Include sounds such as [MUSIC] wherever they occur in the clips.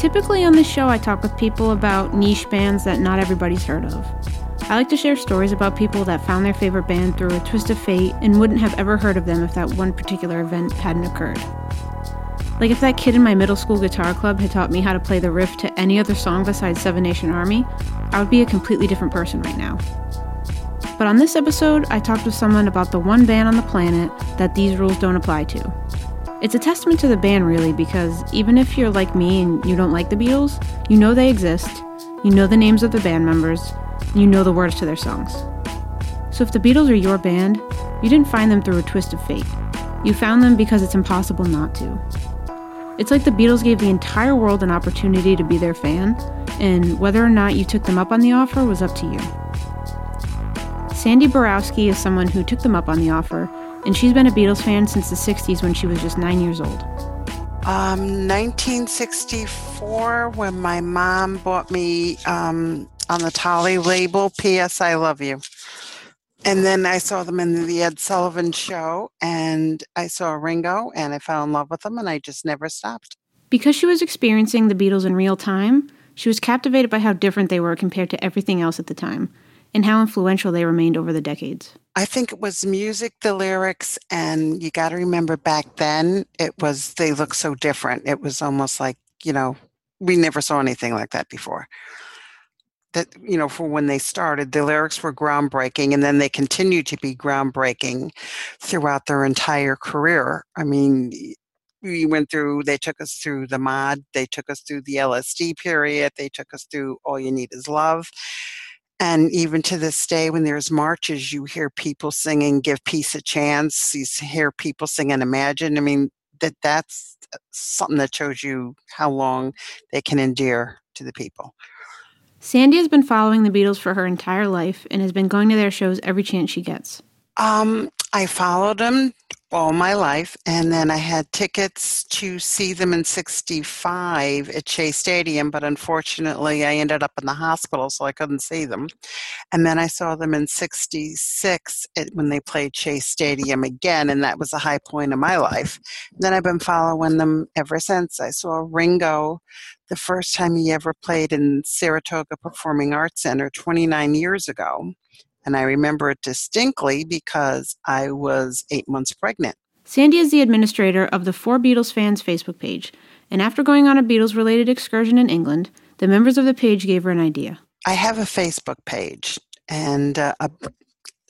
Typically on this show, I talk with people about niche bands that not everybody's heard of. I like to share stories about people that found their favorite band through a twist of fate and wouldn't have ever heard of them if that one particular event hadn't occurred. Like if that kid in my middle school guitar club had taught me how to play the riff to any other song besides Seven Nation Army, I would be a completely different person right now. But on this episode, I talked with someone about the one band on the planet that these rules don't apply to. It's a testament to the band, really, because even if you're like me and you don't like the Beatles, you know they exist, you know the names of the band members, you know the words to their songs. So if the Beatles are your band, you didn't find them through a twist of fate. You found them because it's impossible not to. It's like the Beatles gave the entire world an opportunity to be their fan, and whether or not you took them up on the offer was up to you. Sandy Borowski is someone who took them up on the offer, and she's been a Beatles fan since the 60s when she was just nine years old. Um, 1964, when my mom bought me um, on the Tollie label, P.S. I Love You. And then I saw them in the Ed Sullivan show, and I saw Ringo, and I fell in love with them, and I just never stopped. Because she was experiencing the Beatles in real time, she was captivated by how different they were compared to everything else at the time and how influential they remained over the decades? I think it was music, the lyrics, and you got to remember back then it was they looked so different. It was almost like you know we never saw anything like that before. That you know for when they started, the lyrics were groundbreaking, and then they continued to be groundbreaking throughout their entire career. I mean, we went through they took us through the mod they took us through the lsd period they took us through all you need is love and even to this day, when there's marches, you hear people singing "Give Peace a Chance." You hear people singing "Imagine." I mean, that that's uh, something that shows you how long they can endear to the people. Sandy has been following the Beatles for her entire life and has been going to their shows every chance she gets. Um, I followed them all my life. And then I had tickets to see them in 65 at Shea Stadium, but unfortunately I ended up in the hospital, so I couldn't see them. And then I saw them in 66 when they played Shea Stadium again, and that was a high point of my life. And then I've been following them ever since. I saw Ringo the first time he ever played in Saratoga Performing Arts Center 29 years ago. And I remember it distinctly because I was eight months pregnant. Sandy is the administrator of the Four Beatles Fans Facebook page, and after going on a Beatles related excursion in England, the members of the page gave her an idea. I have a Facebook page and uh, a,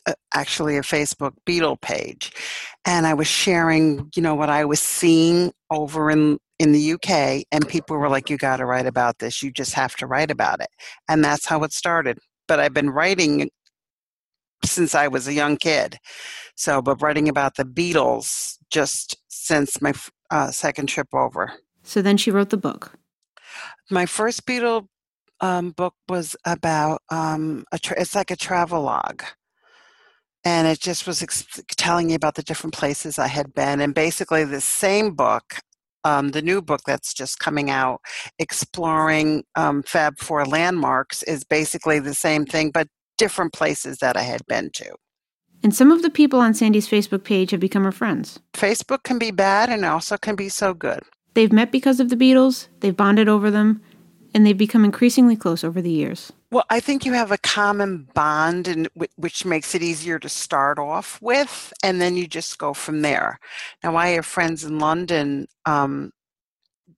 a, actually a Facebook Beatle page, and I was sharing, you know, what I was seeing over in in the UK, and people were like, "You got to write about this. You just have to write about it," and that's how it started. But I've been writing since I was a young kid. So, but writing about the Beatles just since my uh, second trip over. So then she wrote the book. My first Beatle um, book was about um, a tra- it's like a travel log, and it just was ex- telling me about the different places I had been. And basically, the same book, um, the new book that's just coming out, exploring um, Fab Four landmarks, is basically the same thing, but different places that I had been to. And some of the people on Sandy's Facebook page have become her friends. Facebook can be bad and also can be so good. They've met because of the Beatles, they've bonded over them, and they've become increasingly close over the years. Well, I think you have a common bond, and which makes it easier to start off with, and then you just go from there. Now, I have friends in London um,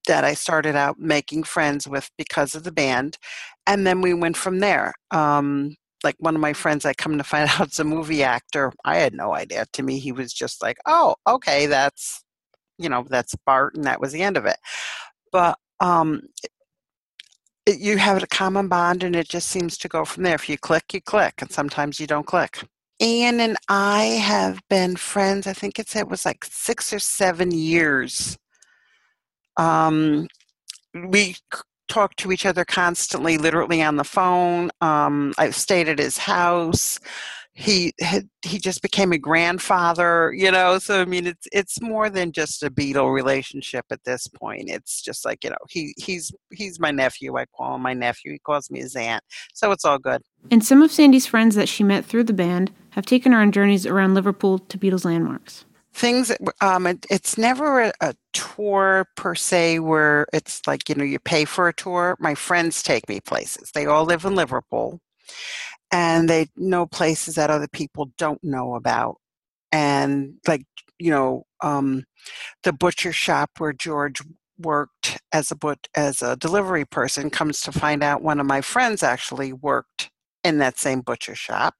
that I started out making friends with because of the band, and then we went from there. Um, like one of my friends I come to find [LAUGHS] out is a movie actor. I had no idea. To me, he was just like, oh, okay, that's, you know, that's Bart, and that was the end of it. But um, it, you have a common bond, and it just seems to go from there. If you click, you click, and sometimes you don't click. Anne and I have been friends. I think it's it was like six or seven years. Um, we talk to each other constantly, literally on the phone. Um, I've stayed at his house. He had, he just became a grandfather, you know. So I mean, it's it's more than just a Beatle relationship at this point. It's just like you know, he he's he's my nephew. I call him my nephew. He calls me his aunt. So it's all good. And some of Sandy's friends that she met through the band have taken her on journeys around Liverpool to Beatles landmarks. Things um it, it's never a, a, tour per se where it's like you know you pay for a tour. My friends take me places. They all live in liverpool and they know places that other people don't know about. And like you know um the butcher shop where george worked as a but as a delivery person comes to find out one of my friends actually worked in that same butcher shop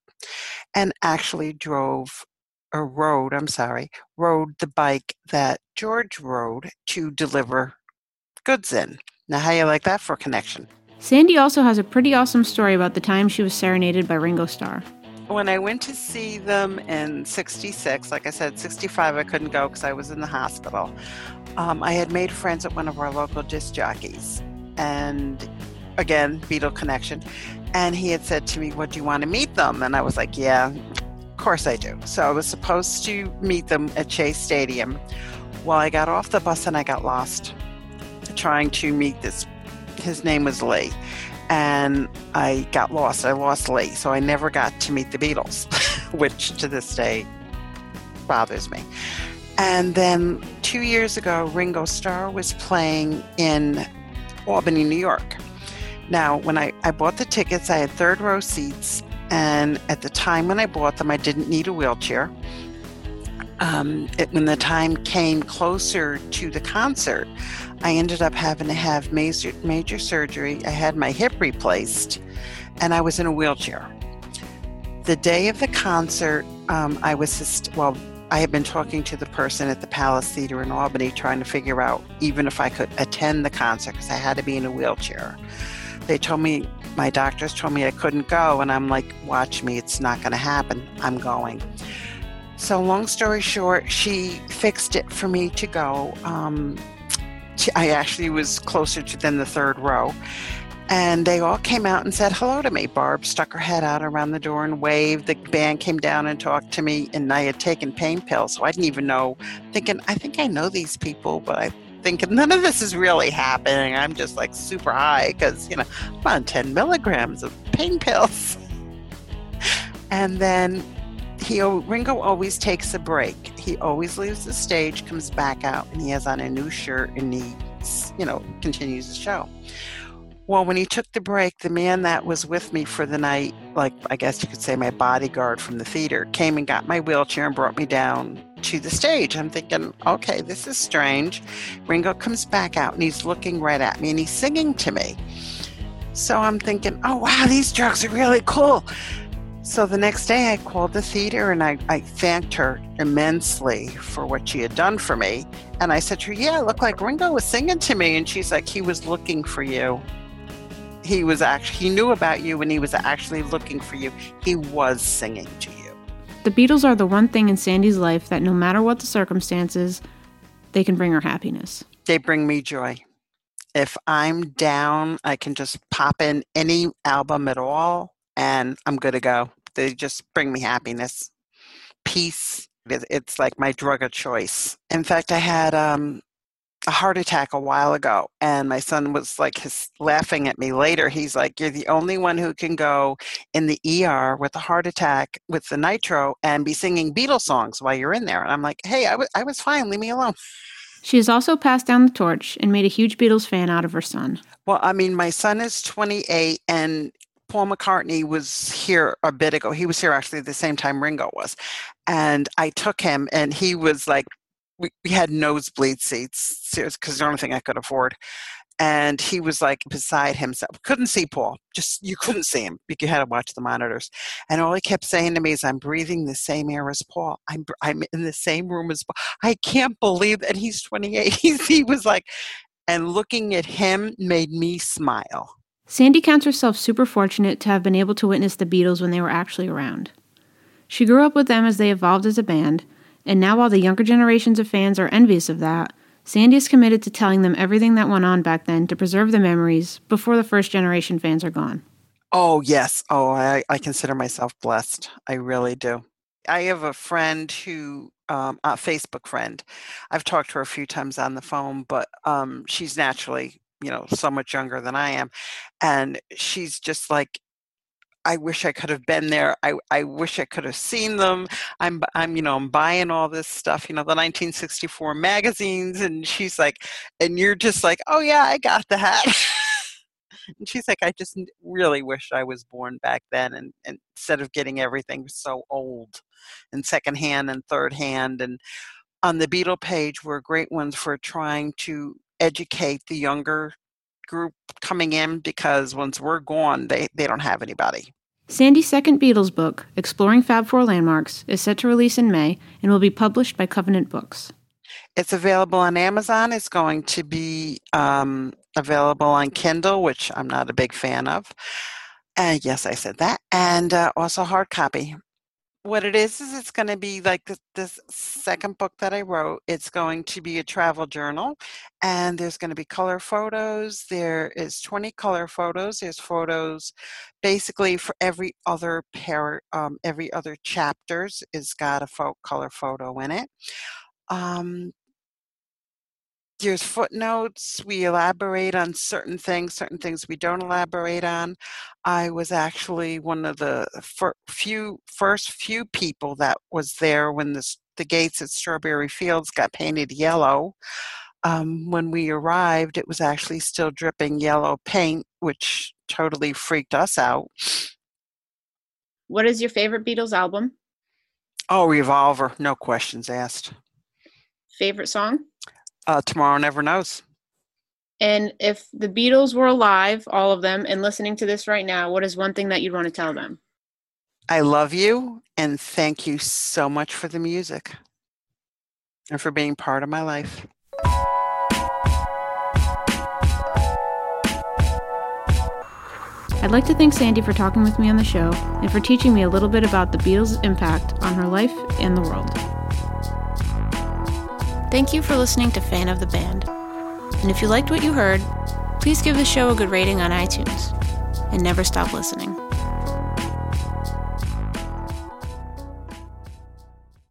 and actually drove or rode, I'm sorry, rode the bike that George rode to deliver goods in. Now, how you like that for a connection? Sandy also has a pretty awesome story about the time she was serenaded by Ringo Starr. When I went to see them in 66, like I said, 65 I couldn't go because I was in the hospital. Um, I had made friends at one of our local disc jockeys. And again, Beatle connection. And he had said to me, What do you want to meet them? And I was like, Yeah, course I do. So I was supposed to meet them at Shea Stadium. Well, I got off the bus and I got lost trying to meet this. His name was Lee. And I got lost. I lost Lee. So I never got to meet the Beatles, [LAUGHS] which to this day bothers me. And then two years ago, Ringo Starr was playing in Albany, New York. Now, when I, I bought the tickets, I had third row seats and at the time when I bought them, I didn't need a wheelchair. Um, it, when the time came closer to the concert, I ended up having to have major, major surgery. I had my hip replaced, and I was in a wheelchair. The day of the concert, um, I was just, well, I had been talking to the person at the Palace Theater in Albany, trying to figure out even if I could attend the concert because I had to be in a wheelchair. They told me my doctors told me I couldn't go, and I'm like, watch me, it's not going to happen. I'm going. So, long story short, she fixed it for me to go. Um, I actually was closer to than the third row. And they all came out and said hello to me. Barb stuck her head out around the door and waved. The band came down and talked to me, and I had taken pain pills, so I didn't even know. Thinking, I think I know these people, but I thinking none of this is really happening. I'm just like super high because, you know, I'm on 10 milligrams of pain pills. [LAUGHS] and then he Ringo always takes a break. He always leaves the stage, comes back out, and he has on a new shirt and he, you know, continues the show. Well, when he took the break, the man that was with me for the night, like I guess you could say my bodyguard from the theater, came and got my wheelchair and brought me down to the stage. I'm thinking, okay, this is strange. Ringo comes back out and he's looking right at me and he's singing to me. So I'm thinking, oh, wow, these drugs are really cool. So the next day I called the theater and I, I thanked her immensely for what she had done for me. And I said to her, Yeah, it looked like Ringo was singing to me. And she's like, He was looking for you. He was actually, he knew about you and he was actually looking for you. He was singing to you. The Beatles are the one thing in Sandy's life that no matter what the circumstances, they can bring her happiness. They bring me joy. If I'm down, I can just pop in any album at all and I'm good to go. They just bring me happiness, peace. It's like my drug of choice. In fact, I had um, a heart attack a while ago and my son was like his, laughing at me later. He's like you're the only one who can go in the er with a heart attack with the nitro and be singing beatles songs while you're in there. And i'm like hey I, w- I was fine. Leave me alone. She has also passed down the torch and made a huge beatles fan out of her son. Well i mean my son is 28 and Paul McCartney was here a bit ago. He was here actually at the same time Ringo was. And I took him, and he was like we, we had nosebleed seats because the only thing I could afford. And he was like beside himself. Couldn't see Paul. Just you couldn't see him. Because you had to watch the monitors. And all he kept saying to me is, "I'm breathing the same air as Paul. I'm I'm in the same room as Paul. I can't believe that he's 28." [LAUGHS] he was like, and looking at him made me smile. Sandy counts herself super fortunate to have been able to witness the Beatles when they were actually around. She grew up with them as they evolved as a band, and now, while the younger generations of fans are envious of that, Sandy is committed to telling them everything that went on back then to preserve the memories before the first generation fans are gone. Oh, yes. Oh, I, I consider myself blessed. I really do. I have a friend who, um, a Facebook friend. I've talked to her a few times on the phone, but um, she's naturally, you know, so much younger than I am. And she's just like, I wish I could have been there. I, I wish I could have seen them. I'm, I'm, you know, I'm buying all this stuff, you know, the 1964 magazines. And she's like, and you're just like, oh yeah, I got that. [LAUGHS] and she's like, I just really wish I was born back then. And, and instead of getting everything so old and secondhand and third hand. And on the Beatle page were great ones for trying to educate the younger group coming in because once we're gone, they, they don't have anybody. Sandy's second Beatles book, Exploring Fab Four Landmarks, is set to release in May and will be published by Covenant Books. It's available on Amazon. It's going to be um, available on Kindle, which I'm not a big fan of. Uh, yes, I said that. And uh, also hard copy what it is is it's going to be like this, this, second book that I wrote. It's going to be a travel journal, and there's going to be color photos. There is 20 color photos. There's photos, basically for every other pair, um, every other chapters is got a fo- color photo in it. Um, there's footnotes. We elaborate on certain things, certain things we don't elaborate on. I was actually one of the fir- few first few people that was there when the the gates at Strawberry Fields got painted yellow. Um, when we arrived, it was actually still dripping yellow paint, which totally freaked us out. What is your favorite Beatles album? Oh, Revolver, no questions asked. Favorite song? Uh, Tomorrow Never Knows. And if the Beatles were alive, all of them, and listening to this right now, what is one thing that you'd want to tell them? I love you and thank you so much for the music and for being part of my life. I'd like to thank Sandy for talking with me on the show and for teaching me a little bit about the Beatles' impact on her life and the world. Thank you for listening to Fan of the Band. And if you liked what you heard, please give the show a good rating on iTunes and never stop listening.